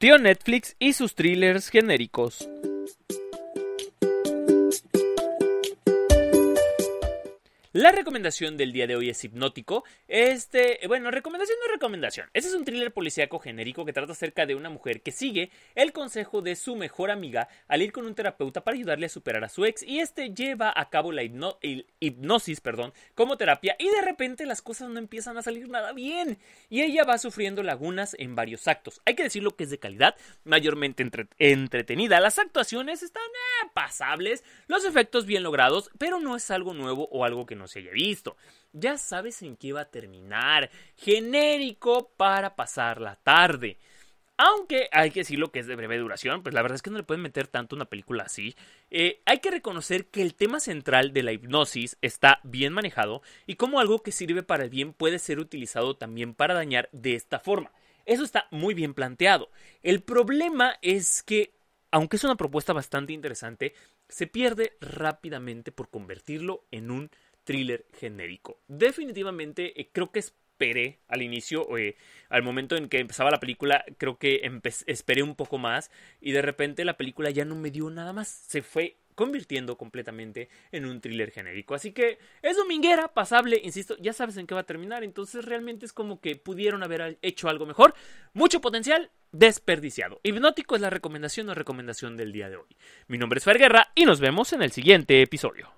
Tío Netflix y sus thrillers genéricos. La recomendación del día de hoy es hipnótico. Este, bueno, recomendación no recomendación. Este es un thriller policíaco genérico que trata acerca de una mujer que sigue el consejo de su mejor amiga al ir con un terapeuta para ayudarle a superar a su ex y este lleva a cabo la hipnosis, perdón, como terapia y de repente las cosas no empiezan a salir nada bien y ella va sufriendo lagunas en varios actos. Hay que decirlo que es de calidad, mayormente entretenida. Las actuaciones están eh, pasables, los efectos bien logrados, pero no es algo nuevo o algo que no se haya visto. Ya sabes en qué va a terminar. Genérico para pasar la tarde. Aunque hay que decirlo que es de breve duración, pues la verdad es que no le pueden meter tanto una película así. Eh, hay que reconocer que el tema central de la hipnosis está bien manejado y como algo que sirve para el bien puede ser utilizado también para dañar de esta forma. Eso está muy bien planteado. El problema es que, aunque es una propuesta bastante interesante, se pierde rápidamente por convertirlo en un thriller genérico. Definitivamente eh, creo que esperé al inicio, eh, al momento en que empezaba la película, creo que esperé un poco más y de repente la película ya no me dio nada más. Se fue convirtiendo completamente en un thriller genérico. Así que es dominguera, pasable, insisto, ya sabes en qué va a terminar, entonces realmente es como que pudieron haber hecho algo mejor. Mucho potencial desperdiciado. Hipnótico es la recomendación o recomendación del día de hoy. Mi nombre es Fer Guerra y nos vemos en el siguiente episodio.